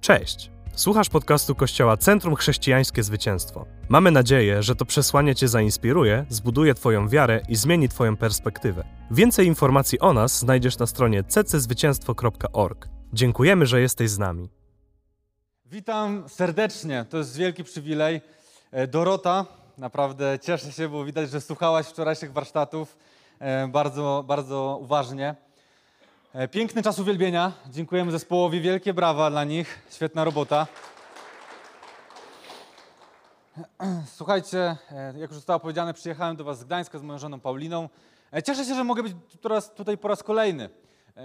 Cześć! Słuchasz podcastu Kościoła Centrum Chrześcijańskie Zwycięstwo. Mamy nadzieję, że to przesłanie Cię zainspiruje, zbuduje Twoją wiarę i zmieni Twoją perspektywę. Więcej informacji o nas znajdziesz na stronie cczwycięstwo.org. Dziękujemy, że jesteś z nami. Witam serdecznie, to jest wielki przywilej. E, Dorota, naprawdę cieszę się, bo widać, że słuchałaś wczorajszych warsztatów e, bardzo, bardzo uważnie. E, Piękny czas uwielbienia. Dziękujemy zespołowi. Wielkie brawa dla nich. Świetna robota. Słuchajcie, e, jak już zostało powiedziane, przyjechałem do Was z Gdańska z moją żoną Pauliną. E, Cieszę się, że mogę być teraz tutaj po raz kolejny.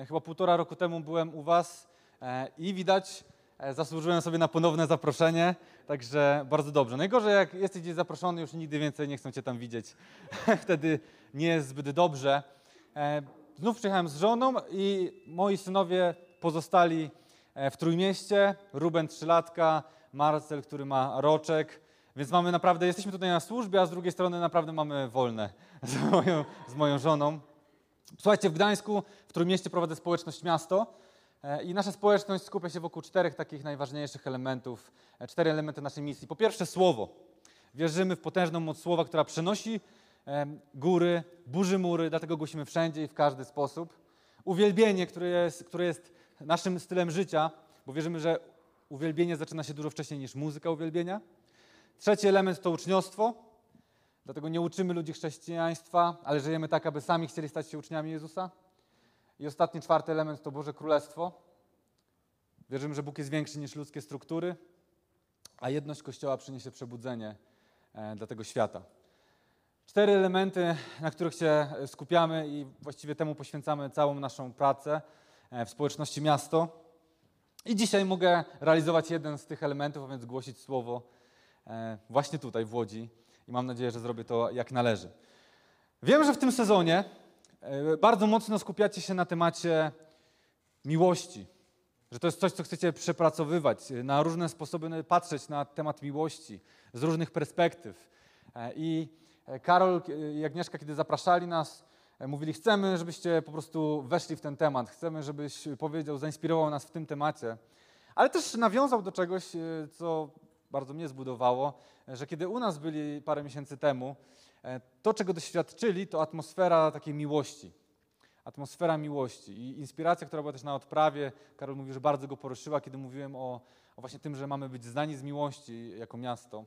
Chyba półtora roku temu byłem u Was i widać, zasłużyłem sobie na ponowne zaproszenie, także bardzo dobrze. Najgorzej, jak jesteś gdzieś zaproszony, już nigdy więcej nie chcą Cię tam widzieć. Wtedy nie jest zbyt dobrze. Znów przyjechałem z żoną i moi synowie pozostali e, w Trójmieście. Ruben trzylatka, Marcel, który ma roczek. Więc mamy naprawdę, jesteśmy tutaj na służbie, a z drugiej strony naprawdę mamy wolne z moją, z moją żoną. Słuchajcie, w Gdańsku, w Trójmieście prowadzę społeczność miasto e, i nasza społeczność skupia się wokół czterech takich najważniejszych elementów, e, cztery elementy naszej misji. Po pierwsze słowo. Wierzymy w potężną moc słowa, która przenosi góry, burzy mury, dlatego głosimy wszędzie i w każdy sposób. Uwielbienie, które jest, które jest naszym stylem życia, bo wierzymy, że uwielbienie zaczyna się dużo wcześniej niż muzyka uwielbienia. Trzeci element to uczniostwo, dlatego nie uczymy ludzi chrześcijaństwa, ale żyjemy tak, aby sami chcieli stać się uczniami Jezusa. I ostatni, czwarty element to Boże Królestwo. Wierzymy, że Bóg jest większy niż ludzkie struktury, a jedność Kościoła przyniesie przebudzenie e, dla tego świata. Cztery elementy, na których się skupiamy i właściwie temu poświęcamy całą naszą pracę e, w społeczności miasto. I dzisiaj mogę realizować jeden z tych elementów, a więc głosić słowo e, właśnie tutaj w Łodzi i mam nadzieję, że zrobię to jak należy. Wiem, że w tym sezonie e, bardzo mocno skupiacie się na temacie miłości, że to jest coś, co chcecie przepracowywać, e, na różne sposoby patrzeć na temat miłości z różnych perspektyw. E, I e, Karol e, i Agnieszka, kiedy zapraszali nas, e, mówili, chcemy, żebyście po prostu weszli w ten temat, chcemy, żebyś powiedział, zainspirował nas w tym temacie, ale też nawiązał do czegoś, e, co bardzo mnie zbudowało, e, że kiedy u nas byli parę miesięcy temu, e, to, czego doświadczyli, to atmosfera takiej miłości. Atmosfera miłości i inspiracja, która była też na odprawie. Karol mówił, że bardzo go poruszyła, kiedy mówiłem o, o właśnie tym, że mamy być znani z miłości jako miasto.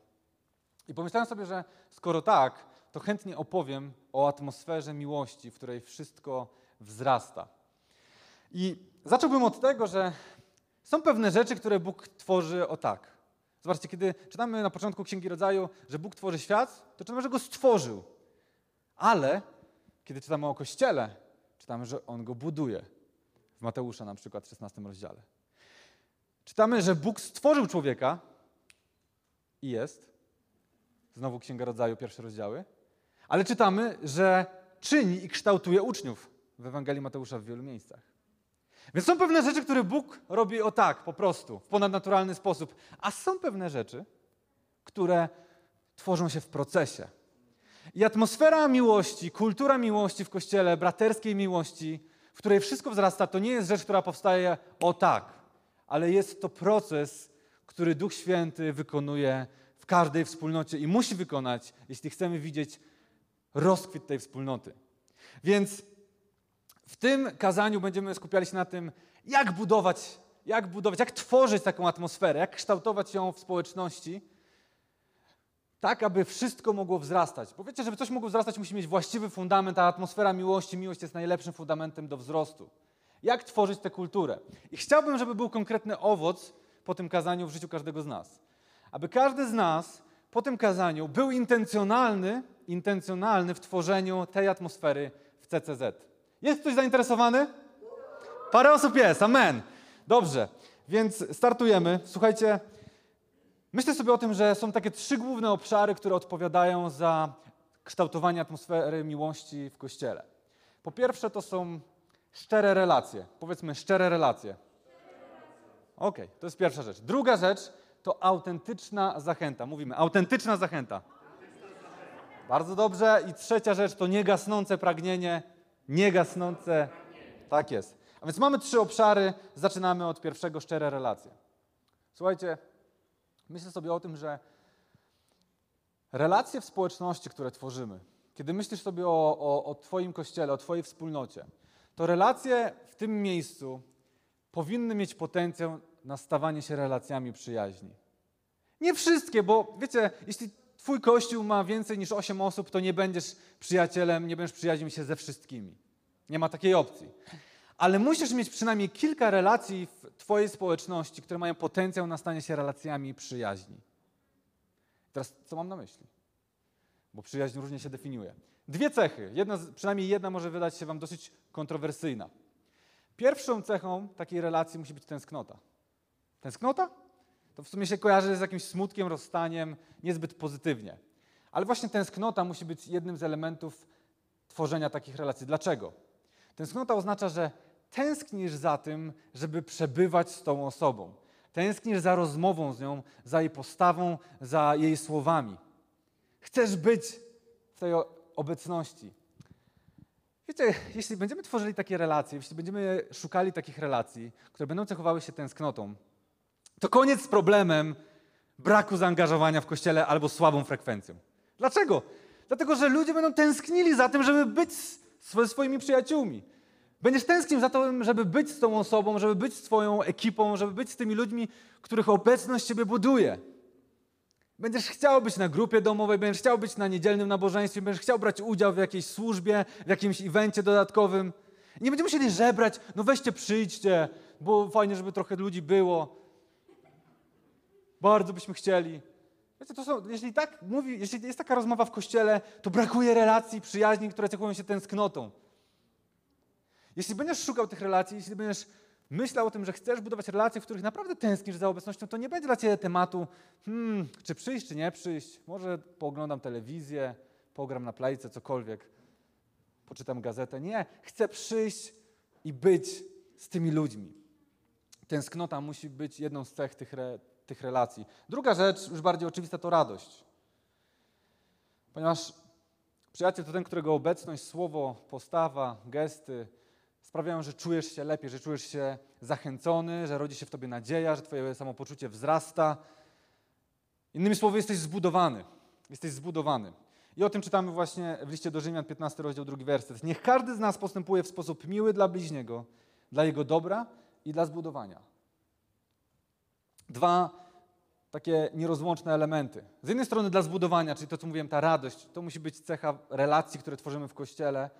I pomyślałem sobie, że skoro tak, to chętnie opowiem o atmosferze miłości, w której wszystko wzrasta. I zacząłbym od tego, że są pewne rzeczy, które Bóg tworzy o tak. Zobaczcie, kiedy czytamy na początku Księgi Rodzaju, że Bóg tworzy świat, to czytamy, że go stworzył. Ale kiedy czytamy o Kościele, czytamy, że On go buduje. W Mateusza na przykład w 16 rozdziale. Czytamy, że Bóg stworzył człowieka i jest. Znowu Księga Rodzaju, pierwsze rozdziały. Ale czytamy, że czyni i kształtuje uczniów w Ewangelii Mateusza w wielu miejscach. Więc są pewne rzeczy, które Bóg robi o tak, po prostu, w ponadnaturalny sposób. A są pewne rzeczy, które tworzą się w procesie. I atmosfera miłości, kultura miłości w kościele, braterskiej miłości, w której wszystko wzrasta, to nie jest rzecz, która powstaje o tak, ale jest to proces, który Duch Święty wykonuje w każdej wspólnocie i musi wykonać, jeśli chcemy widzieć rozkwit tej wspólnoty. Więc w tym kazaniu będziemy skupiali się na tym, jak budować, jak budować, jak tworzyć taką atmosferę, jak kształtować ją w społeczności, tak aby wszystko mogło wzrastać. Bo wiecie, żeby coś mogło wzrastać, musi mieć właściwy fundament, a atmosfera miłości, miłość jest najlepszym fundamentem do wzrostu. Jak tworzyć tę kulturę? I chciałbym, żeby był konkretny owoc po tym kazaniu w życiu każdego z nas. Aby każdy z nas po tym kazaniu był intencjonalny, intencjonalny w tworzeniu tej atmosfery w CCZ. Jest ktoś zainteresowany? Parę osób jest, amen. Dobrze, więc startujemy. Słuchajcie, myślę sobie o tym, że są takie trzy główne obszary, które odpowiadają za kształtowanie atmosfery miłości w Kościele. Po pierwsze to są szczere relacje. Powiedzmy szczere relacje. Okej, to jest pierwsza rzecz. Druga rzecz to autentyczna zachęta. Mówimy, autentyczna zachęta. Bardzo dobrze. I trzecia rzecz to niegasnące pragnienie. Niegasnące. Tak jest. A więc mamy trzy obszary. Zaczynamy od pierwszego, szczere relacje. Słuchajcie, myślę sobie o tym, że relacje w społeczności, które tworzymy, kiedy myślisz sobie o, o, o Twoim kościele, o Twojej wspólnocie, to relacje w tym miejscu powinny mieć potencjał na stawanie się relacjami przyjaźni. Nie wszystkie, bo wiecie, jeśli Twój kościół ma więcej niż 8 osób, to nie będziesz przyjacielem, nie będziesz przyjaźnił się ze wszystkimi. Nie ma takiej opcji. Ale musisz mieć przynajmniej kilka relacji w Twojej społeczności, które mają potencjał na stanie się relacjami przyjaźni. Teraz co mam na myśli? Bo przyjaźń różnie się definiuje. Dwie cechy. Jedna, przynajmniej jedna może wydać się Wam dosyć kontrowersyjna. Pierwszą cechą takiej relacji musi być tęsknota. Tęsknota? To w sumie się kojarzy z jakimś smutkiem, rozstaniem, niezbyt pozytywnie. Ale właśnie tęsknota musi być jednym z elementów tworzenia takich relacji. Dlaczego? Tęsknota oznacza, że tęsknisz za tym, żeby przebywać z tą osobą. Tęsknisz za rozmową z nią, za jej postawą, za jej słowami. Chcesz być w tej obecności. Wiecie, jeśli będziemy tworzyli takie relacje, jeśli będziemy szukali takich relacji, które będą cechowały się tęsknotą, to koniec z problemem braku zaangażowania w kościele albo słabą frekwencją. Dlaczego? Dlatego, że ludzie będą tęsknili za tym, żeby być ze swoimi przyjaciółmi. Będziesz tęsknił za to, żeby być z tą osobą, żeby być z Twoją ekipą, żeby być z tymi ludźmi, których obecność Ciebie buduje. Będziesz chciał być na grupie domowej, będziesz chciał być na niedzielnym nabożeństwie, będziesz chciał brać udział w jakiejś służbie, w jakimś evencie dodatkowym. Nie będziemy musieli żebrać, no weźcie, przyjdźcie, bo fajnie, żeby trochę ludzi było. Bardzo byśmy chcieli. Wiecie, to są, jeśli tak mówi, jeśli jest taka rozmowa w kościele, to brakuje relacji, przyjaźni, które cechują się tęsknotą. Jeśli będziesz szukał tych relacji, jeśli będziesz myślał o tym, że chcesz budować relacje, w których naprawdę tęsknisz za obecnością, to nie będzie dla Ciebie tematu, hmm, czy przyjść, czy nie przyjść. Może pooglądam telewizję, pogram na plejce, cokolwiek, poczytam gazetę. Nie, chcę przyjść i być z tymi ludźmi. Tęsknota musi być jedną z cech tych, re, tych relacji. Druga rzecz, już bardziej oczywista, to radość. Ponieważ przyjaciel to ten, którego obecność, słowo, postawa, gesty, sprawiają, że czujesz się lepiej, że czujesz się zachęcony, że rodzi się w tobie nadzieja, że twoje samopoczucie wzrasta. Innymi słowy, jesteś zbudowany. Jesteś zbudowany. I o tym czytamy właśnie w liście do Rzymian, 15 rozdział, drugi werset. Niech każdy z nas postępuje w sposób miły dla bliźniego, dla jego dobra i dla zbudowania. Dwa takie nierozłączne elementy. Z jednej strony dla zbudowania, czyli to, co mówiłem, ta radość, to musi być cecha relacji, które tworzymy w Kościele,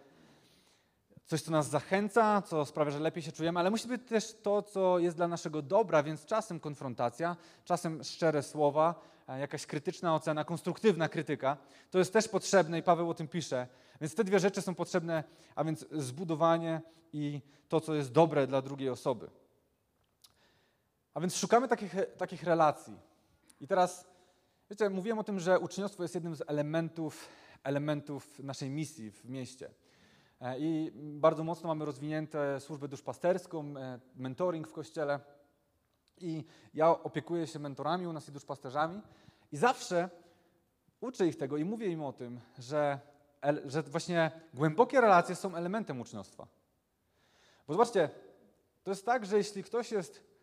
coś, co nas zachęca, co sprawia, że lepiej się czujemy, ale musi być też to, co jest dla naszego dobra, więc czasem konfrontacja, czasem szczere słowa, e, jakaś krytyczna ocena, konstruktywna krytyka. To jest też potrzebne i Paweł o tym pisze. Więc te dwie rzeczy są potrzebne, a więc zbudowanie i to, co jest dobre dla drugiej osoby. A więc szukamy takich, takich relacji. I teraz, wiecie, mówiłem o tym, że uczniostwo jest jednym z elementów, elementów naszej misji w mieście. E, I bardzo mocno mamy rozwinięte służbę duszpasterską, e, mentoring w kościele. I ja opiekuję się mentorami u nas i duszpasterzami. I zawsze uczę ich tego i mówię im o tym, że, że właśnie głębokie relacje są elementem uczniostwa. Bo zobaczcie, to jest tak, że jeśli ktoś jest,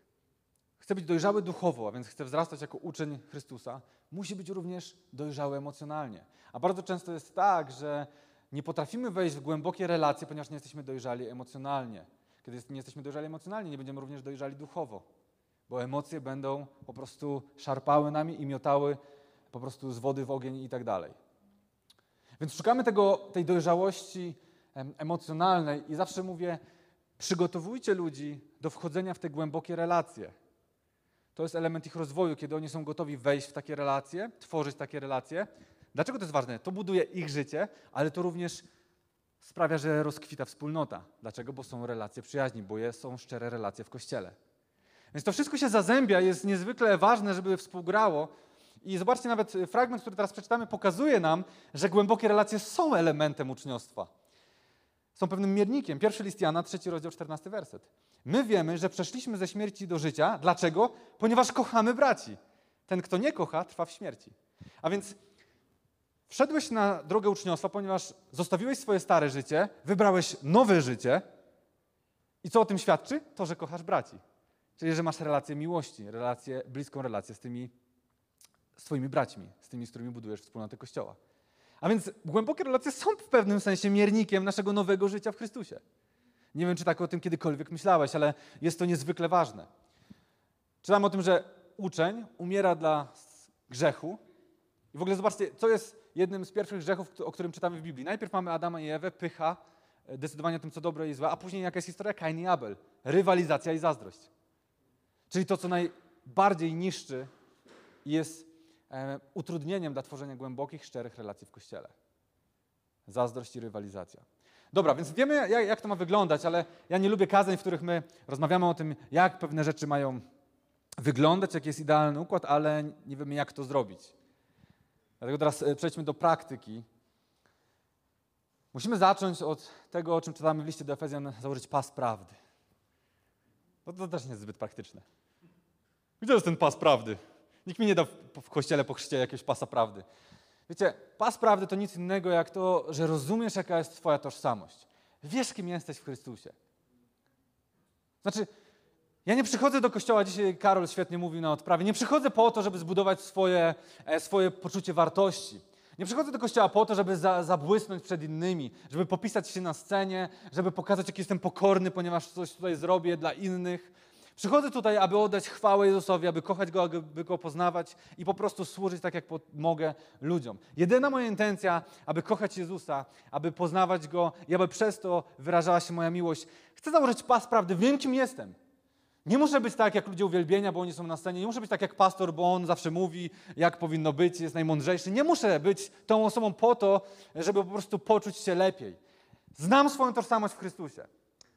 chce być dojrzały duchowo, a więc chce wzrastać jako uczeń Chrystusa, musi być również dojrzały emocjonalnie. A bardzo często jest tak, że nie potrafimy wejść w głębokie relacje, ponieważ nie jesteśmy dojrzali emocjonalnie. Kiedy nie jesteśmy dojrzali emocjonalnie, nie będziemy również dojrzali duchowo, bo emocje będą po prostu szarpały nami i miotały po prostu z wody w ogień i tak dalej. Więc szukamy tego, tej dojrzałości emocjonalnej i zawsze mówię, przygotowujcie ludzi do wchodzenia w te głębokie relacje. To jest element ich rozwoju, kiedy oni są gotowi wejść w takie relacje, tworzyć takie relacje, Dlaczego to jest ważne? To buduje ich życie, ale to również sprawia, że rozkwita wspólnota. Dlaczego? Bo są relacje przyjaźni, bo są szczere relacje w kościele. Więc to wszystko się zazębia, jest niezwykle ważne, żeby współgrało. I zobaczcie, nawet fragment, który teraz przeczytamy, pokazuje nam, że głębokie relacje są elementem uczniostwa. Są pewnym miernikiem. Pierwszy list Jana, trzeci rozdział, czternasty werset. My wiemy, że przeszliśmy ze śmierci do życia. Dlaczego? Ponieważ kochamy braci. Ten, kto nie kocha, trwa w śmierci. A więc Wszedłeś na drogę uczniostwa, ponieważ zostawiłeś swoje stare życie, wybrałeś nowe życie. I co o tym świadczy? To, że kochasz braci. Czyli, że masz relację miłości, relację, bliską relację z tymi swoimi braćmi, z tymi, z którymi budujesz wspólnotę Kościoła. A więc głębokie relacje są w pewnym sensie miernikiem naszego nowego życia w Chrystusie. Nie wiem, czy tak o tym kiedykolwiek myślałeś, ale jest to niezwykle ważne. Czytam o tym, że uczeń umiera dla grzechu. I w ogóle zobaczcie, co jest jednym z pierwszych grzechów, o którym czytamy w Biblii. Najpierw mamy Adama i Ewę, pycha, e, decydowanie o tym, co dobre i złe, a później jaka jest historia Kain i Abel. Rywalizacja i zazdrość. Czyli to, co najbardziej niszczy i jest utrudnieniem dla tworzenia głębokich, szczerych relacji w Kościele. Zazdrość i rywalizacja. Dobra, więc wiemy, jak, to ma wyglądać, ale ja nie lubię kazań, w których my rozmawiamy o tym, jak pewne rzeczy mają wyglądać, jaki jest idealny układ, ale nie wiemy, jak to zrobić. Dlatego teraz e, przejdźmy do praktyki. Musimy zacząć od tego, o czym czytamy w liście do Efezjan, założyć pas prawdy. No to też nie jest zbyt praktyczne. Gdzie jest ten pas prawdy? Nikt mi nie da w kościele po chrzcie jakiegoś pasa prawdy. Wiecie, pas prawdy to nic innego jak to, że rozumiesz, jaka jest Twoja tożsamość. Wiesz, kim jesteś w Chrystusie. Znaczy, ja nie przychodzę do kościoła, dzisiaj Karol świetnie mówił na odprawie, nie przychodzę po to, żeby zbudować swoje, e, swoje poczucie wartości. Nie przychodzę do kościoła po to, żeby za, zabłysnąć przed innymi, żeby popisać się na scenie, żeby pokazać, jak jestem pokorny, ponieważ coś tutaj zrobię dla innych. Przychodzę tutaj, aby oddać chwałę Jezusowi, aby kochać Go, aby Go poznawać i po prostu służyć tak, jak mogę ludziom. Jedyna moja intencja, aby kochać Jezusa, aby poznawać Go i aby przez to wyrażała się moja miłość. Chcę założyć pas prawdy, wiem, kim jestem. Nie muszę być tak jak ludzie uwielbienia, bo oni są na scenie. Nie muszę być tak jak pastor, bo on zawsze mówi, jak powinno być, jest najmądrzejszy. Nie muszę być tą osobą po to, żeby po prostu poczuć się lepiej. Znam swoją tożsamość w Chrystusie.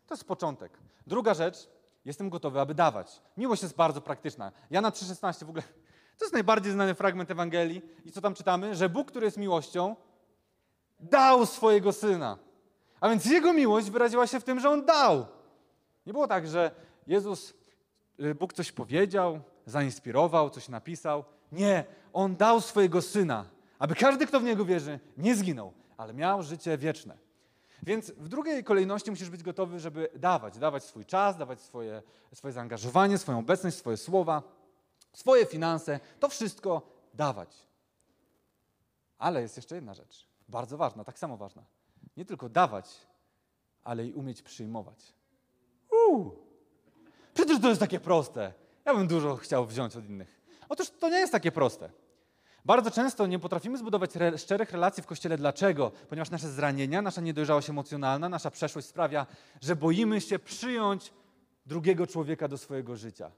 To jest początek. Druga rzecz, jestem gotowy, aby dawać. Miłość jest bardzo praktyczna. Jana 3,16 w ogóle, to jest najbardziej znany fragment Ewangelii. I co tam czytamy? Że Bóg, który jest miłością, dał swojego Syna. A więc Jego miłość wyraziła się w tym, że On dał. Nie było tak, że Jezus, y, Bóg coś powiedział, zainspirował, coś napisał. Nie, On dał swojego Syna, aby każdy, kto w Niego wierzy, nie zginął, ale miał życie wieczne. Więc w drugiej kolejności musisz być gotowy, żeby dawać, dawać swój czas, dawać swoje, swoje zaangażowanie, swoją obecność, swoje słowa, swoje finanse, to wszystko dawać. Ale jest jeszcze jedna rzecz, bardzo ważna, tak samo ważna. Nie tylko dawać, ale i umieć przyjmować. Uuu, Przecież to jest takie proste. Ja bym dużo chciał wziąć od innych. Otóż to nie jest takie proste. Bardzo często nie potrafimy zbudować re szczerych relacji w kościele. Dlaczego? Ponieważ nasze zranienia, nasza niedojrzałość emocjonalna, nasza przeszłość sprawia, że boimy się przyjąć drugiego człowieka do swojego życia.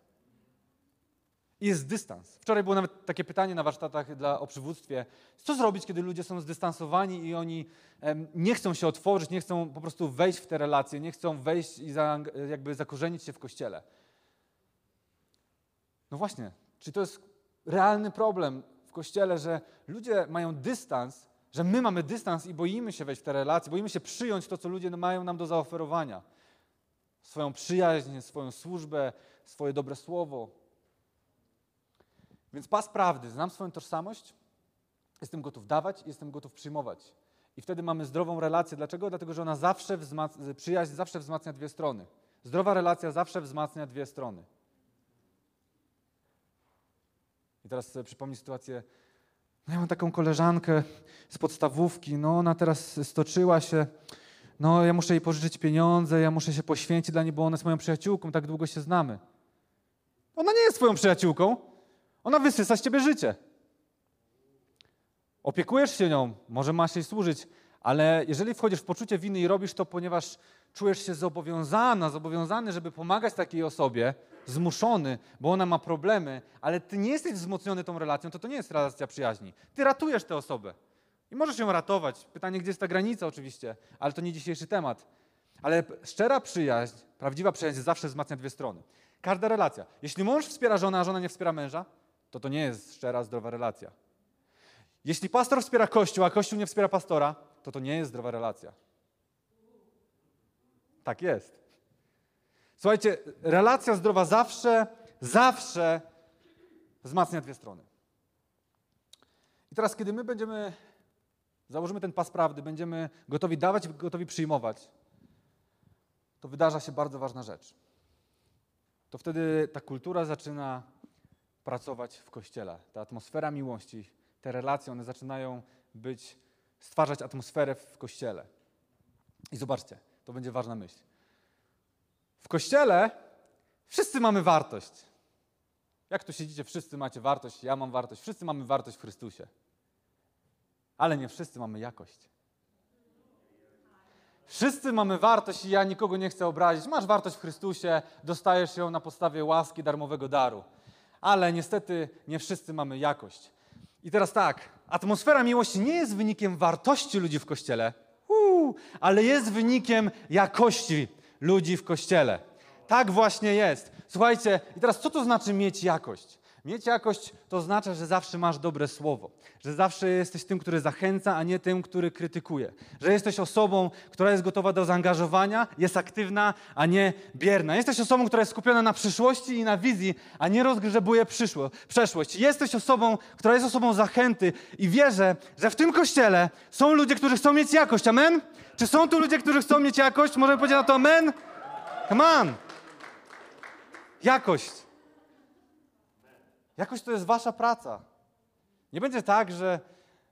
Jest dystans. Wczoraj było nawet takie pytanie na warsztatach dla, o przywództwie. Co zrobić, kiedy ludzie są zdystansowani i oni em, nie chcą się otworzyć, nie chcą po prostu wejść w te relacje, nie chcą wejść i za, jakby zakorzenić się w kościele? No właśnie, czy to jest realny problem w kościele, że ludzie mają dystans, że my mamy dystans i boimy się wejść w te relacje, boimy się przyjąć to, co ludzie mają nam do zaoferowania. Swoją przyjaźń, swoją służbę, swoje dobre słowo. Więc pas prawdy, znam swoją tożsamość, jestem gotów dawać, jestem gotów przyjmować. I wtedy mamy zdrową relację. Dlaczego? Dlatego, że ona zawsze wzmacnia, przyjaźń zawsze wzmacnia dwie strony. Zdrowa relacja zawsze wzmacnia dwie strony. I teraz sobie przypomnij sytuację. No ja mam taką koleżankę z podstawówki, no ona teraz stoczyła się, no ja muszę jej pożyczyć pieniądze, ja muszę się poświęcić dla niej, bo ona jest moją przyjaciółką, tak długo się znamy. Ona nie jest twoją przyjaciółką, ona wysysa z ciebie życie. Opiekujesz się nią, może masz jej służyć, ale jeżeli wchodzisz w poczucie winy i robisz to, ponieważ czujesz się zobowiązana, zobowiązany, żeby pomagać takiej osobie, zmuszony, bo ona ma problemy, ale ty nie jesteś wzmocniony tą relacją, to to nie jest relacja przyjaźni. Ty ratujesz tę osobę i możesz ją ratować. Pytanie, gdzie jest ta granica oczywiście, ale to nie dzisiejszy temat. Ale szczera przyjaźń, prawdziwa przyjaźń zawsze wzmacnia dwie strony. Każda relacja. Jeśli mąż wspiera żonę, a żona nie wspiera męża, to to nie jest szczera, zdrowa relacja. Jeśli pastor wspiera kościół, a kościół nie wspiera pastora, to to nie jest zdrowa relacja. Tak jest. Słuchajcie, relacja zdrowa zawsze, zawsze wzmacnia dwie strony. I teraz, kiedy my będziemy, założymy ten pas prawdy, będziemy gotowi dawać gotowi przyjmować, to wydarza się bardzo ważna rzecz. to wtedy ta kultura zaczyna pracować w kościele. Ta atmosfera miłości, te relacje, one zaczynają być, stwarzać atmosferę w kościele. I zobaczcie, to będzie ważna myśl. W kościele wszyscy mamy wartość. Jak tu siedzicie, wszyscy macie wartość, ja mam wartość, wszyscy mamy wartość w Chrystusie. Ale nie wszyscy mamy jakość. Wszyscy mamy wartość i ja nikogo nie chcę obrazić. Masz wartość w Chrystusie, dostajesz ją na podstawie łaski, darmowego daru. Ale niestety nie wszyscy mamy jakość. I teraz tak, atmosfera miłości nie jest wynikiem wartości ludzi w kościele, uu, ale jest wynikiem jakości ludzi w kościele. Tak właśnie jest. Słuchajcie, i teraz co to znaczy mieć jakość? Mieć jakość to oznacza, że zawsze masz dobre słowo, że zawsze jesteś tym, który zachęca, a nie tym, który krytykuje, że jesteś osobą, która jest gotowa do zaangażowania, jest aktywna, a nie bierna. Jesteś osobą, która jest skupiona na przyszłości i na wizji, a nie rozgrzebuje przyszło, przeszłość. Jesteś osobą, która jest osobą zachęty i wierzę, że w tym kościele są ludzie, którzy chcą mieć jakość. Amen? Czy są tu ludzie, którzy chcą mieć jakość? Możemy powiedzieć na to amen? Come on! Jakość. Jakość to jest wasza praca. Nie będzie tak, że,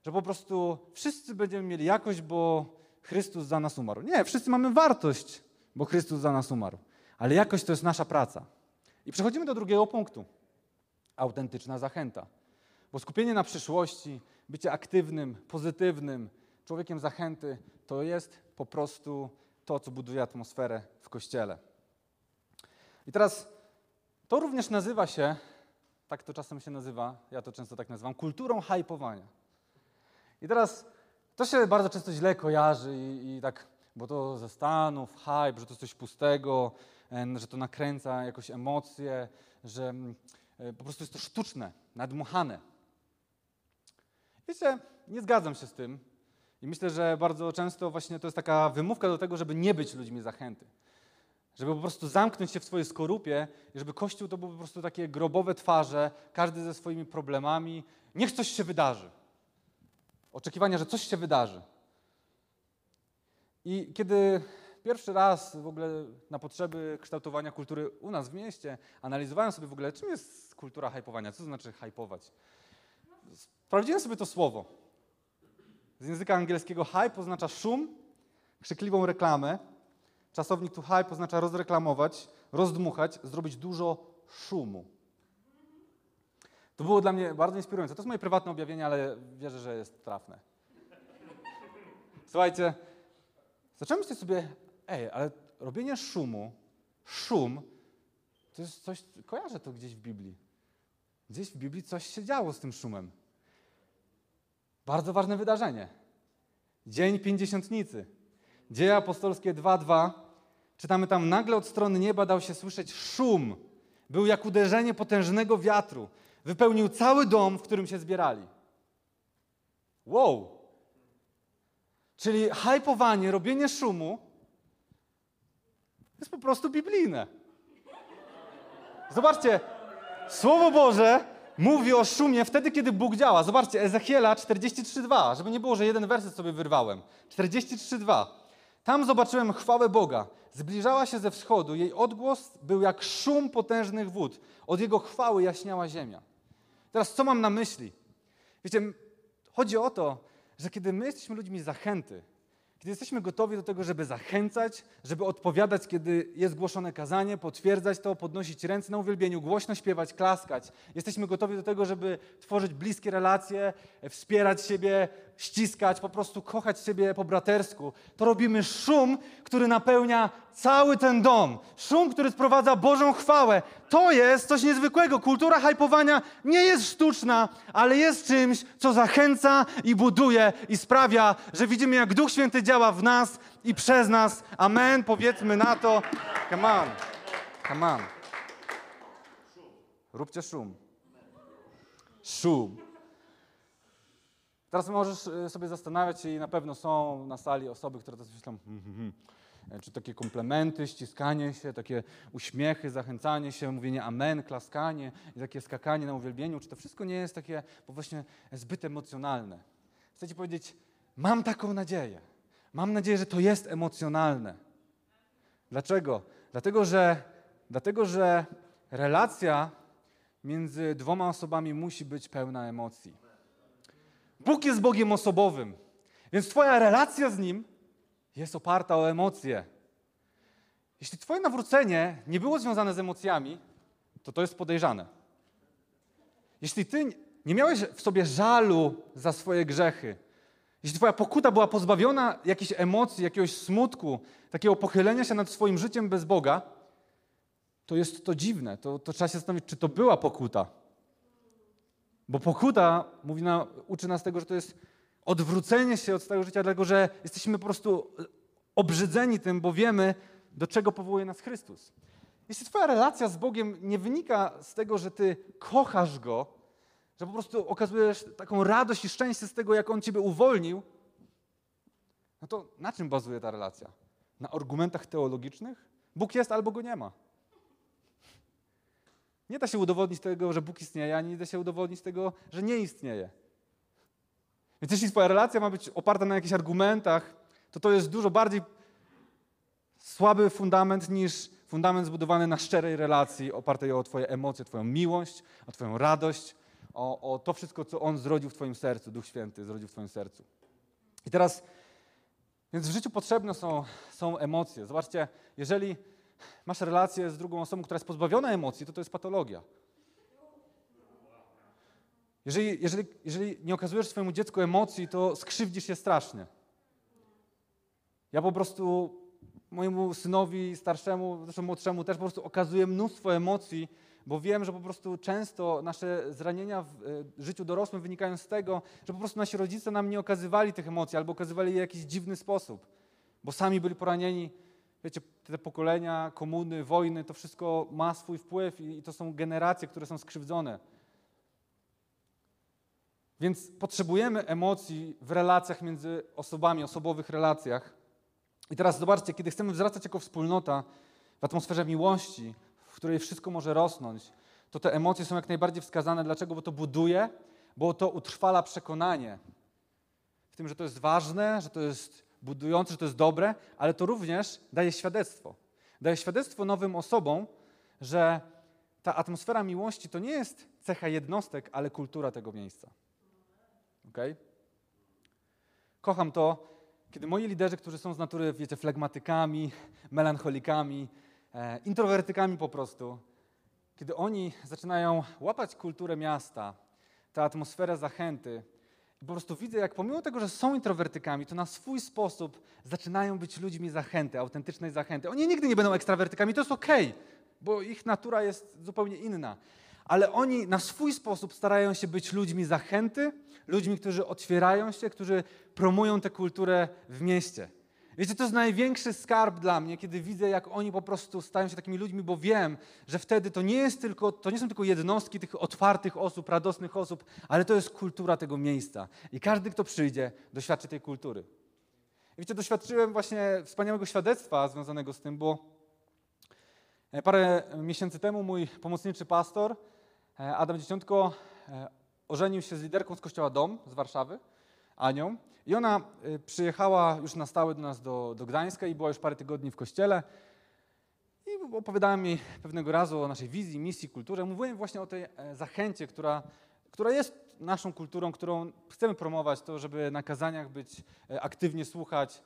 że po prostu wszyscy będziemy mieli jakość, bo Chrystus za nas umarł. Nie, wszyscy mamy wartość, bo Chrystus za nas umarł. Ale jakość to jest nasza praca. I przechodzimy do drugiego punktu. Autentyczna zachęta. Bo skupienie na przyszłości, bycie aktywnym, pozytywnym, człowiekiem zachęty, to jest po prostu to, co buduje atmosferę w kościele. I teraz to również nazywa się, tak to czasem się nazywa, ja to często tak nazywam, kulturą hypowania. I teraz to się bardzo często źle kojarzy i, i tak, bo to ze Stanów, hype, że to jest coś pustego, że to nakręca jakieś emocje, że mm, e, po prostu jest to sztuczne, nadmuchane. Wiecie, nie zgadzam się z tym i myślę, że bardzo często właśnie to jest taka wymówka do tego, żeby nie być ludźmi zachęty. Żeby po prostu zamknąć się w swojej skorupie i żeby Kościół to był po prostu takie grobowe twarze, każdy ze swoimi problemami. Niech coś się wydarzy. Oczekiwania, że coś się wydarzy. I kiedy pierwszy raz w ogóle na potrzeby kształtowania kultury u nas w mieście analizowałem sobie w ogóle, czym jest kultura hypowania, co to znaczy hypować. Sprawdziłem sobie to słowo. Z języka angielskiego hype oznacza szum, krzykliwą reklamę, Czasownik to hype oznacza rozreklamować, rozdmuchać, zrobić dużo szumu. To było dla mnie bardzo inspirujące. To jest moje prywatne objawienie, ale wierzę, że jest trafne. Słuchajcie, zacząłem myśleć sobie, ej, ale robienie szumu, szum, to jest coś, kojarzę to gdzieś w Biblii. Gdzieś w Biblii coś się działo z tym szumem. Bardzo ważne wydarzenie. Dzień Pięćdziesiątnicy. Dzieje apostolskie 2.2 Czytamy tam, nagle od strony nieba dał się słyszeć szum. Był jak uderzenie potężnego wiatru. Wypełnił cały dom, w którym się zbierali. Wow! Czyli hypowanie, robienie szumu jest po prostu biblijne. Zobaczcie, Słowo Boże mówi o szumie wtedy, kiedy Bóg działa. Zobaczcie, Ezechiela 43.2, żeby nie było, że jeden werset sobie wyrwałem. 43.2. Tam zobaczyłem chwałę Boga. Zbliżała się ze wschodu, jej odgłos był jak szum potężnych wód. Od jego chwały jaśniała ziemia. Teraz co mam na myśli? Wiecie, chodzi o to, że kiedy my jesteśmy ludźmi zachęty, kiedy jesteśmy gotowi do tego, żeby zachęcać, żeby odpowiadać, kiedy jest głoszone kazanie, potwierdzać to, podnosić ręce na uwielbieniu, głośno śpiewać, klaskać. Jesteśmy gotowi do tego, żeby tworzyć bliskie relacje, wspierać siebie, ściskać, po prostu kochać siebie po bratersku. To robimy szum, który napełnia cały ten dom. Szum, który sprowadza Bożą chwałę. To jest coś niezwykłego. Kultura hypowania nie jest sztuczna, ale jest czymś, co zachęca i buduje i sprawia, że widzimy, jak Duch Święty działa w nas i przez nas. Amen. Powiedzmy na to. Come on. Come on. Róbcie szum. Szum. Teraz możesz y, sobie zastanawiać się i na pewno są na sali osoby, które teraz myślą, hmm, hmm, hmm. E, czy takie komplementy, ściskanie się, takie uśmiechy, zachęcanie się, mówienie amen, klaskanie i takie skakanie na uwielbieniu, czy to wszystko nie jest takie bo właśnie zbyt emocjonalne. Chcę ci powiedzieć, mam taką nadzieję. Mam nadzieję, że to jest emocjonalne. Dlaczego? Dlatego, że, dlatego, że relacja między dwoma osobami musi być pełna emocji. Bóg jest Bogiem osobowym, więc Twoja relacja z Nim jest oparta o emocje. Jeśli Twoje nawrócenie nie było związane z emocjami, to to jest podejrzane. Jeśli Ty nie miałeś w sobie żalu za swoje grzechy, jeśli Twoja pokuta była pozbawiona jakichś emocji, jakiegoś smutku, takiego pochylenia się nad swoim życiem bez Boga, to jest to dziwne. To, to trzeba się zastanowić, czy to była pokuta. Bo pokuta mówi na, uczy nas tego, że to jest odwrócenie się od starego życia, dlatego że jesteśmy po prostu obrzydzeni tym, bo wiemy, do czego powołuje nas Chrystus. Jeśli Twoja relacja z Bogiem nie wynika z tego, że Ty kochasz Go, że po prostu okazujesz taką radość i szczęście z tego, jak On Ciebie uwolnił, no to na czym bazuje ta relacja? Na argumentach teologicznych? Bóg jest albo Go nie ma. Nie da się udowodnić tego, że Bóg istnieje, ani nie da się udowodnić tego, że nie istnieje. Więc jeśli Twoja relacja ma być oparta na jakichś argumentach, to to jest dużo bardziej słaby fundament niż fundament zbudowany na szczerej relacji, opartej o Twoje emocje, Twoją miłość, o Twoją radość, o, o to wszystko, co On zrodził w Twoim sercu, Duch Święty zrodził w Twoim sercu. I teraz, więc w życiu potrzebne są, są emocje. Zobaczcie, jeżeli masz relację z drugą osobą, która jest pozbawiona emocji, to to jest patologia. Jeżeli, jeżeli, jeżeli nie okazujesz swojemu dziecku emocji, to skrzywdzisz je strasznie. Ja po prostu mojemu synowi starszemu, zresztą młodszemu też po prostu okazuję mnóstwo emocji, bo wiem, że po prostu często nasze zranienia w e, życiu dorosłym wynikają z tego, że po prostu nasi rodzice nam nie okazywali tych emocji albo okazywali je w jakiś dziwny sposób, bo sami byli poranieni. Wiecie, te pokolenia, komuny, wojny, to wszystko ma swój wpływ i to są generacje, które są skrzywdzone. Więc potrzebujemy emocji w relacjach między osobami, osobowych relacjach. I teraz zobaczcie, kiedy chcemy wzrastać jako wspólnota w atmosferze miłości, w której wszystko może rosnąć, to te emocje są jak najbardziej wskazane. Dlaczego? Bo to buduje, bo to utrwala przekonanie w tym, że to jest ważne, że to jest budujące, że to jest dobre, ale to również daje świadectwo. Daje świadectwo nowym osobom, że ta atmosfera miłości to nie jest cecha jednostek, ale kultura tego miejsca. Okay? Kocham to, kiedy moi liderzy, którzy są z natury, wiecie, flegmatykami, melancholikami, e, introwertykami po prostu, kiedy oni zaczynają łapać kulturę miasta, tę atmosferę zachęty, i po prostu widzę, jak pomimo tego, że są introwertykami, to na swój sposób zaczynają być ludźmi zachęty, autentycznej zachęty. Oni nigdy nie będą ekstrawertykami, to jest okej, okay, bo ich natura jest zupełnie inna. Ale oni na swój sposób starają się być ludźmi zachęty, ludźmi, którzy otwierają się, którzy promują tę kulturę w mieście. Wiecie, to jest największy skarb dla mnie, kiedy widzę, jak oni po prostu stają się takimi ludźmi, bo wiem, że wtedy to nie, jest tylko, to nie są tylko jednostki tych otwartych osób, radosnych osób, ale to jest kultura tego miejsca. I każdy, kto przyjdzie, doświadczy tej kultury. I wiecie, doświadczyłem właśnie wspaniałego świadectwa związanego z tym, bo e, parę miesięcy temu mój pomocniczy pastor, e, Adam Dzieciątko, e, ożenił się z liderką z kościoła Dom z Warszawy, Anią. I ona y, przyjechała już na stałe do nas do, do Gdańska i była już parę tygodni w kościele. I opowiadałem jej pewnego razu o naszej wizji, misji, kulturze. Mówiłem właśnie o tej e, zachęcie, która, która jest naszą kulturą, którą chcemy promować, to żeby na kazaniach być, e, aktywnie słuchać,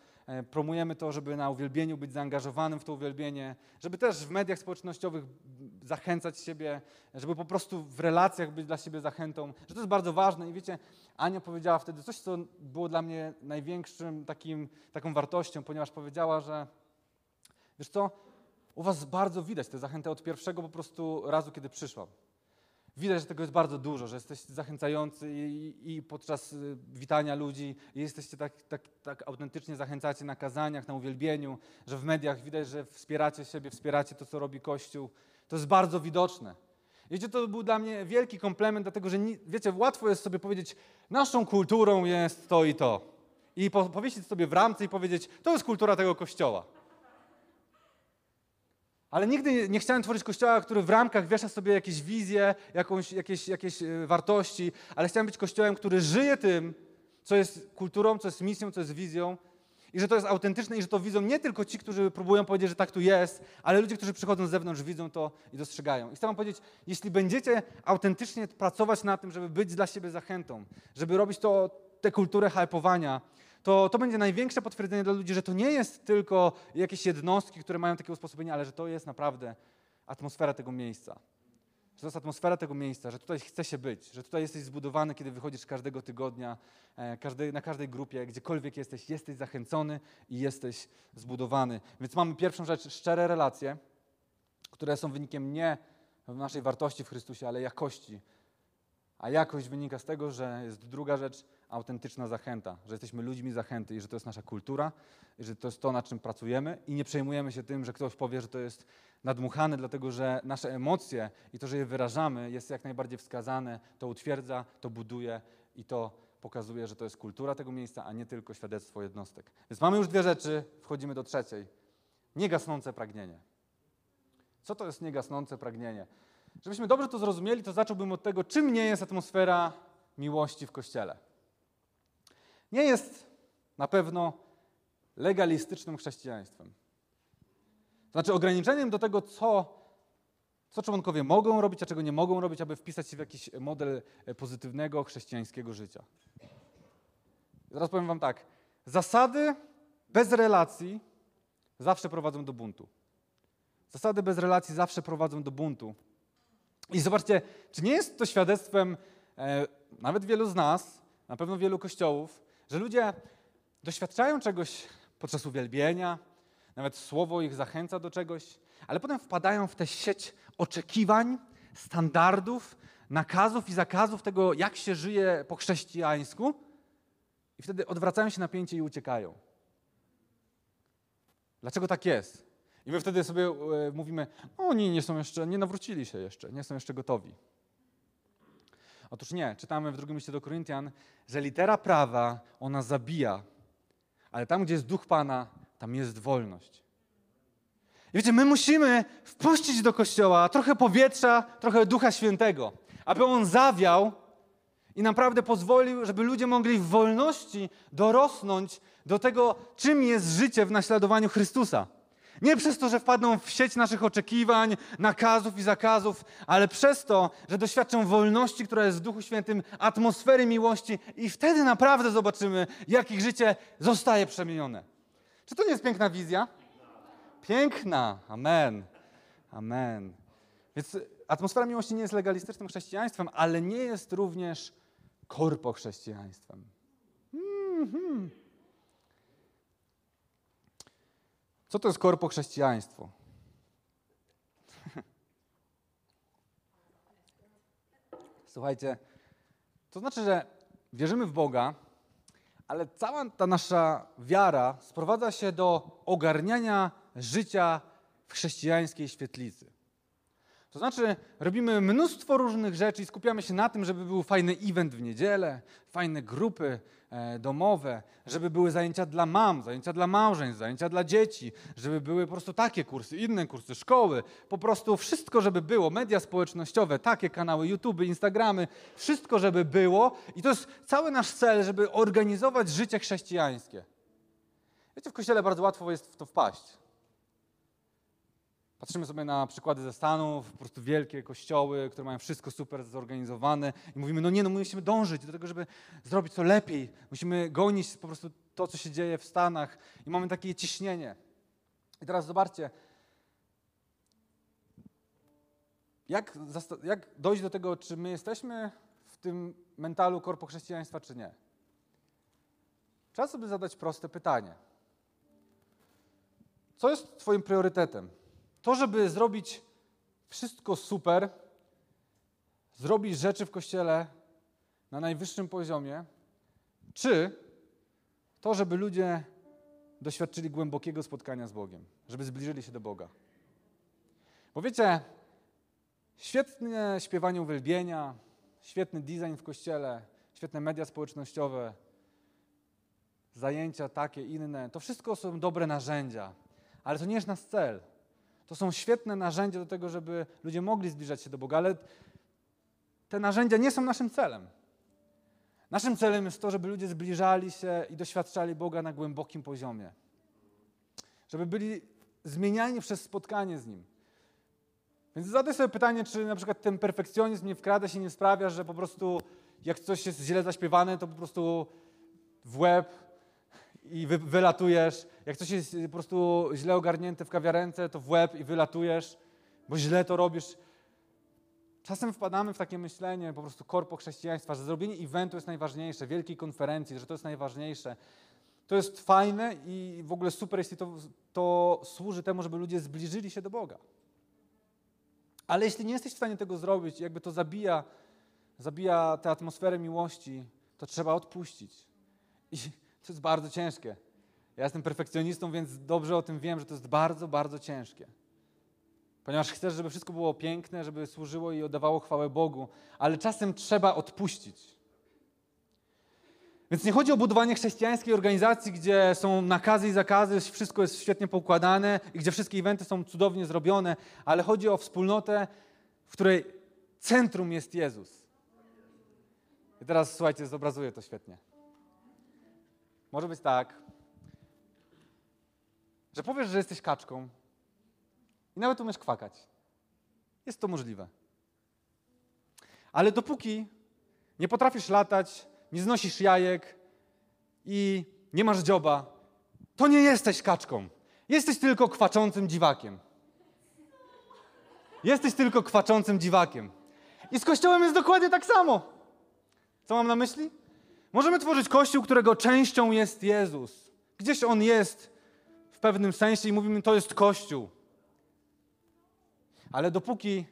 promujemy to, żeby na uwielbieniu być zaangażowanym w to uwielbienie, żeby też w mediach społecznościowych zachęcać siebie, żeby po prostu w relacjach być dla siebie zachętą, że to jest bardzo ważne. I wiecie, Ania powiedziała wtedy coś, co było dla mnie największym takim, taką wartością, ponieważ powiedziała, że wiesz co, u was bardzo widać tę zachętę od pierwszego po prostu razu, kiedy przyszłam. Widać, że tego jest bardzo dużo, że jesteście zachęcający i, i podczas y, witania ludzi jesteście tak, tak, tak autentycznie zachęcacie na kazaniach, na uwielbieniu, że w mediach widać, że wspieracie siebie, wspieracie to, co robi Kościół. To jest bardzo widoczne. Wiecie, to był dla mnie wielki komplement, dlatego że, wiecie, łatwo jest sobie powiedzieć, naszą kulturą jest to i to. I po, powiesić sobie w ramce i powiedzieć, to jest kultura tego Kościoła. Ale nigdy nie chciałem tworzyć kościoła, który w ramkach wiesza sobie jakieś wizje, jakąś, jakieś, jakieś e, wartości, ale chciałem być kościołem, który żyje tym, co jest kulturą, co jest misją, co jest wizją. I że to jest autentyczne i że to widzą nie tylko ci, którzy próbują powiedzieć, że tak tu jest, ale ludzie, którzy przychodzą z zewnątrz, widzą to i dostrzegają. I chcę wam powiedzieć, jeśli będziecie autentycznie pracować na tym, żeby być dla siebie zachętą, żeby robić to, tę kulturę hypowania, to, to będzie największe potwierdzenie dla ludzi, że to nie jest tylko jakieś jednostki, które mają takie usposobienie, ale że to jest naprawdę atmosfera tego miejsca. Że to jest atmosfera tego miejsca, że tutaj chce się być, że tutaj jesteś zbudowany, kiedy wychodzisz każdego tygodnia, e, na każdej grupie, gdziekolwiek jesteś, jesteś zachęcony i jesteś zbudowany. Więc mamy pierwszą rzecz, szczere relacje, które są wynikiem nie naszej wartości w Chrystusie, ale jakości. A jakość wynika z tego, że jest druga rzecz, autentyczna zachęta, że jesteśmy ludźmi zachęty i że to jest nasza kultura, i że to jest to, nad czym pracujemy i nie przejmujemy się tym, że ktoś powie, że to jest nadmuchane, dlatego że nasze emocje i to, że je wyrażamy, jest jak najbardziej wskazane, to utwierdza, to buduje i to pokazuje, że to jest kultura tego miejsca, a nie tylko świadectwo jednostek. Więc mamy już dwie rzeczy, wchodzimy do trzeciej. Niegasnące pragnienie. Co to jest niegasnące pragnienie? Żebyśmy dobrze to zrozumieli, to zacząłbym od tego, czym nie jest atmosfera miłości w Kościele. Nie jest na pewno legalistycznym chrześcijaństwem. Znaczy ograniczeniem do tego, co, co członkowie mogą robić, a czego nie mogą robić, aby wpisać się w jakiś model e, pozytywnego chrześcijańskiego życia. Zaraz powiem wam tak. Zasady bez relacji zawsze prowadzą do buntu. Zasady bez relacji zawsze prowadzą do buntu. I zobaczcie, czy nie jest to świadectwem e, nawet wielu z nas, na pewno wielu kościołów, że ludzie doświadczają czegoś podczas uwielbienia, nawet słowo ich zachęca do czegoś, ale potem wpadają w tę sieć oczekiwań, standardów, nakazów i zakazów tego, jak się żyje po chrześcijańsku, i wtedy odwracają się napięcie i uciekają. Dlaczego tak jest? I my wtedy sobie e, mówimy, oni nie są jeszcze, nie nawrócili się jeszcze, nie są jeszcze gotowi. Otóż nie, czytamy w drugim liście do Koryntian, że litera prawa, ona zabija, ale tam, gdzie jest duch Pana, tam jest wolność. I wiecie, my musimy wpuścić do kościoła trochę powietrza, trochę Ducha Świętego, aby on zawiał i naprawdę pozwolił, żeby ludzie mogli w wolności dorosnąć do tego, czym jest życie w naśladowaniu Chrystusa. Nie przez to, że wpadną w sieć naszych oczekiwań, nakazów i zakazów, ale przez to, że doświadczą wolności, która jest w Duchu Świętym, atmosfery miłości i wtedy naprawdę zobaczymy, jak ich życie zostaje przemienione. Czy to nie jest piękna wizja? Piękna. Amen. Amen. Więc atmosfera miłości nie jest legalistycznym chrześcijaństwem, ale nie jest również korpochrześcijaństwem. Mm-hmm. Co to jest korpochrześcijaństwo? Słuchajcie, to znaczy, że wierzymy w Boga, ale cała ta nasza wiara sprowadza się do ogarniania życia w chrześcijańskiej świetlicy. To znaczy, robimy mnóstwo różnych rzeczy i skupiamy się na tym, żeby był fajny event w niedzielę, fajne grupy domowe, żeby były zajęcia dla mam, zajęcia dla małżeństw, zajęcia dla dzieci, żeby były po prostu takie kursy, inne kursy, szkoły, po prostu wszystko, żeby było, media społecznościowe, takie kanały, YouTube, Instagramy, wszystko, żeby było. I to jest cały nasz cel, żeby organizować życie chrześcijańskie. Wiecie, w kościele bardzo łatwo jest w to wpaść. Patrzymy sobie na przykłady ze Stanów, po prostu wielkie kościoły, które mają wszystko super zorganizowane i mówimy, no nie, no musimy dążyć do tego, żeby zrobić to lepiej. Musimy gonić po prostu to, co się dzieje w Stanach i mamy takie ciśnienie. I teraz zobaczcie, jak, jak dojść do tego, czy my jesteśmy w tym mentalu korpo chrześcijaństwa, czy nie? Trzeba sobie zadać proste pytanie. Co jest Twoim priorytetem? To, żeby zrobić wszystko super, zrobić rzeczy w kościele na najwyższym poziomie, czy to, żeby ludzie doświadczyli głębokiego spotkania z Bogiem, żeby zbliżyli się do Boga. Bo wiecie, świetne śpiewanie uwielbienia, świetny design w kościele, świetne media społecznościowe, zajęcia takie, inne, to wszystko są dobre narzędzia, ale to nie jest nasz cel. To są świetne narzędzia do tego, żeby ludzie mogli zbliżać się do Boga, ale te narzędzia nie są naszym celem. Naszym celem jest to, żeby ludzie zbliżali się i doświadczali Boga na głębokim poziomie. Żeby byli zmieniani przez spotkanie z Nim. Więc zadaj sobie pytanie, czy na przykład ten perfekcjonizm nie wkrada się, nie sprawia, że po prostu jak coś jest źle zaśpiewane, to po prostu w łeb i wy, wylatujesz. Jak coś jest po prostu źle ogarnięte w kawiarence, to w łeb i wylatujesz, bo źle to robisz. Czasem wpadamy w takie myślenie po prostu korpo chrześcijaństwa, że zrobienie eventu jest najważniejsze, wielkiej konferencji, że to jest najważniejsze. To jest fajne i w ogóle super, jeśli to, to służy temu, żeby ludzie zbliżyli się do Boga. Ale jeśli nie jesteś w stanie tego zrobić, jakby to zabija, zabija tę atmosferę miłości, to trzeba odpuścić. I to jest bardzo ciężkie. Ja jestem perfekcjonistą, więc dobrze o tym wiem, że to jest bardzo, bardzo ciężkie. Ponieważ chcesz, żeby wszystko było piękne, żeby służyło i oddawało chwałę Bogu, ale czasem trzeba odpuścić. Więc nie chodzi o budowanie chrześcijańskiej organizacji, gdzie są nakazy i zakazy, wszystko jest świetnie poukładane i gdzie wszystkie eventy są cudownie zrobione, ale chodzi o wspólnotę, w której centrum jest Jezus. I teraz słuchajcie, zobrazuję to świetnie. Może być tak, że powiesz, że jesteś kaczką i nawet umiesz kwakać. Jest to możliwe. Ale dopóki nie potrafisz latać, nie znosisz jajek i nie masz dzioba, to nie jesteś kaczką. Jesteś tylko kwaczącym dziwakiem. Jesteś tylko kwaczącym dziwakiem. I z Kościołem jest dokładnie tak samo. Co mam na myśli? Możemy tworzyć Kościół, którego częścią jest Jezus. Gdzieś On jest w pewnym sensie i mówimy, to jest Kościół. Ale dopóki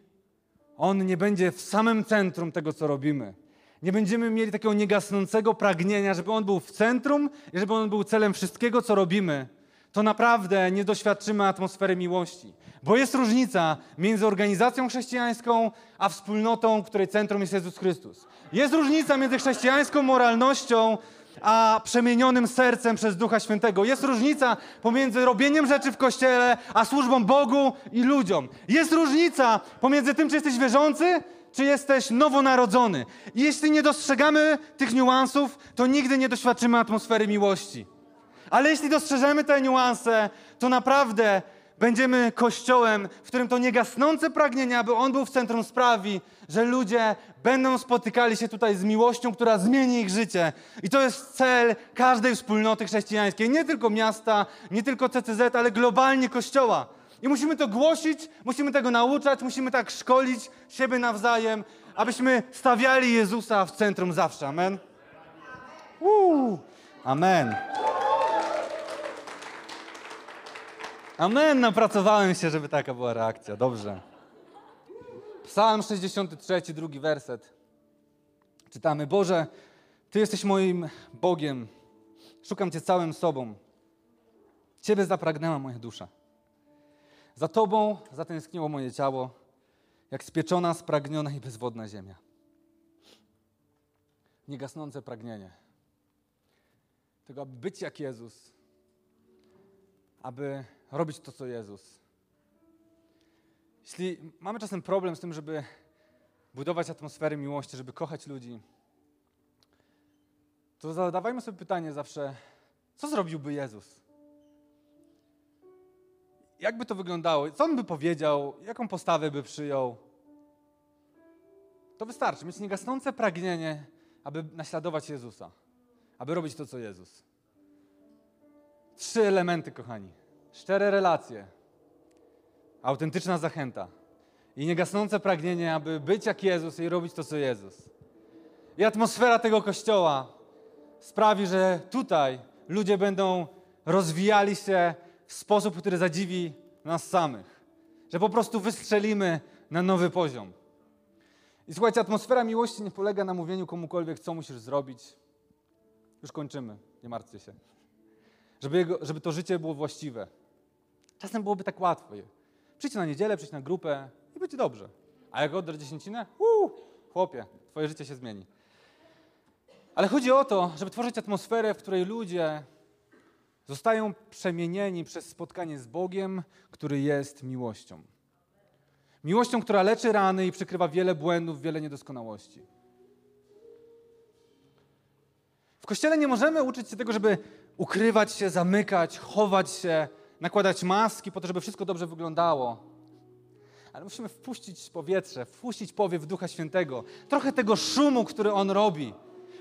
On nie będzie w samym centrum tego, co robimy, nie będziemy mieli takiego niegasnącego pragnienia, żeby On był w centrum i żeby On był celem wszystkiego, co robimy, to naprawdę nie doświadczymy atmosfery miłości. Bo jest różnica między organizacją chrześcijańską, a wspólnotą, której centrum jest Jezus Chrystus. Jest różnica między chrześcijańską moralnością, a przemienionym sercem przez Ducha Świętego. Jest różnica pomiędzy robieniem rzeczy w kościele, a służbą Bogu i ludziom. Jest różnica pomiędzy tym, czy jesteś wierzący, czy jesteś nowonarodzony. Jeśli nie dostrzegamy tych niuansów, to nigdy nie doświadczymy atmosfery miłości. Ale jeśli dostrzeżemy te niuanse, to naprawdę będziemy kościołem, w którym to niegasnące pragnienie, aby On był w centrum sprawi, że ludzie będą spotykali się tutaj z miłością, która zmieni ich życie. I to jest cel każdej wspólnoty chrześcijańskiej, nie tylko miasta, nie tylko CCZ, ale globalnie kościoła. I musimy to głosić, musimy tego nauczać, musimy tak szkolić siebie nawzajem, abyśmy stawiali Jezusa w centrum zawsze. Amen. Uuu. Amen. Amen, napracowałem się, żeby taka była reakcja. Dobrze. Psalm 63, drugi werset. Czytamy: Boże, Ty jesteś moim Bogiem. Szukam Cię całym sobą. Ciebie zapragnęła moja dusza. Za Tobą zatęskniło moje ciało, jak spieczona, spragniona i bezwodna ziemia. Niegasnące pragnienie tego, aby być jak Jezus, aby robić to, co Jezus. Jeśli mamy czasem problem z tym, żeby budować atmosferę miłości, żeby kochać ludzi, to zadawajmy sobie pytanie zawsze, co zrobiłby Jezus? Jak by to wyglądało? Co on by powiedział? Jaką postawę by przyjął? To wystarczy. Mieć niegasnące pragnienie, aby naśladować Jezusa. Aby robić to, co Jezus. Trzy elementy, kochani. Szczere relacje, autentyczna zachęta i niegasnące pragnienie, aby być jak Jezus i robić to, co Jezus. I atmosfera tego kościoła sprawi, że tutaj ludzie będą rozwijali się w sposób, który zadziwi nas samych. Że po prostu wystrzelimy na nowy poziom. I słuchajcie, atmosfera miłości nie polega na mówieniu komukolwiek, co musisz zrobić. Już kończymy, nie martwcie się. Żeby, jego, żeby to życie było właściwe. Czasem byłoby tak łatwo. Przyjdź na niedzielę, przyjdź na grupę i będzie dobrze. A jak oddasz dziesięcinę? Uuu, chłopie, twoje życie się zmieni. Ale chodzi o to, żeby tworzyć atmosferę, w której ludzie zostają przemienieni przez spotkanie z Bogiem, który jest miłością. Miłością, która leczy rany i przykrywa wiele błędów, wiele niedoskonałości. kościele nie możemy uczyć się tego, żeby ukrywać się, zamykać, chować się, nakładać maski po to, żeby wszystko dobrze wyglądało. Ale musimy wpuścić powietrze, wpuścić powiew Ducha Świętego, trochę tego szumu, który On robi.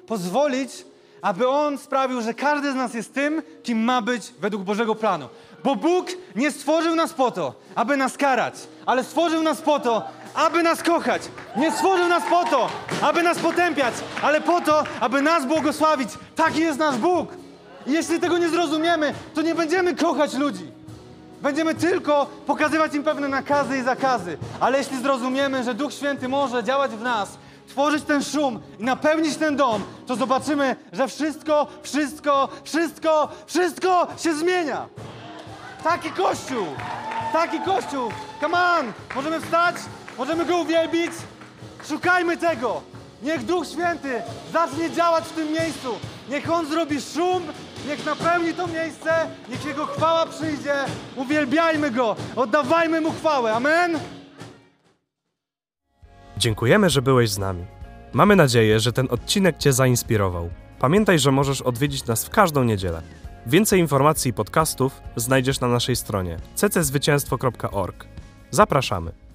Pozwolić, aby On sprawił, że każdy z nas jest tym, kim ma być według Bożego planu. Bo Bóg nie stworzył nas po to, aby nas karać, ale stworzył nas po to, aby nas kochać. Nie stworzył nas po to, aby nas potępiać, ale po to, aby nas błogosławić. Taki jest nasz Bóg. I jeśli tego nie zrozumiemy, to nie będziemy kochać ludzi. Będziemy tylko pokazywać im pewne nakazy i zakazy. Ale jeśli zrozumiemy, że Duch Święty może działać w nas, tworzyć ten szum i napełnić ten dom, to zobaczymy, że wszystko, wszystko, wszystko, wszystko się zmienia. Taki kościół! Taki kościół! Come on! Możemy wstać? Możemy go uwielbić? Szukajmy tego! Niech Duch Święty zacznie działać w tym miejscu. Niech On zrobi szum, niech napełni to miejsce, niech Jego chwała przyjdzie. Uwielbiajmy Go, oddawajmy Mu chwałę. Amen? Dziękujemy, że byłeś z nami. Mamy nadzieję, że ten odcinek Cię zainspirował. Pamiętaj, że możesz odwiedzić nas w każdą niedzielę. Więcej informacji i podcastów znajdziesz na naszej stronie cczwycięstwo.org. Zapraszamy.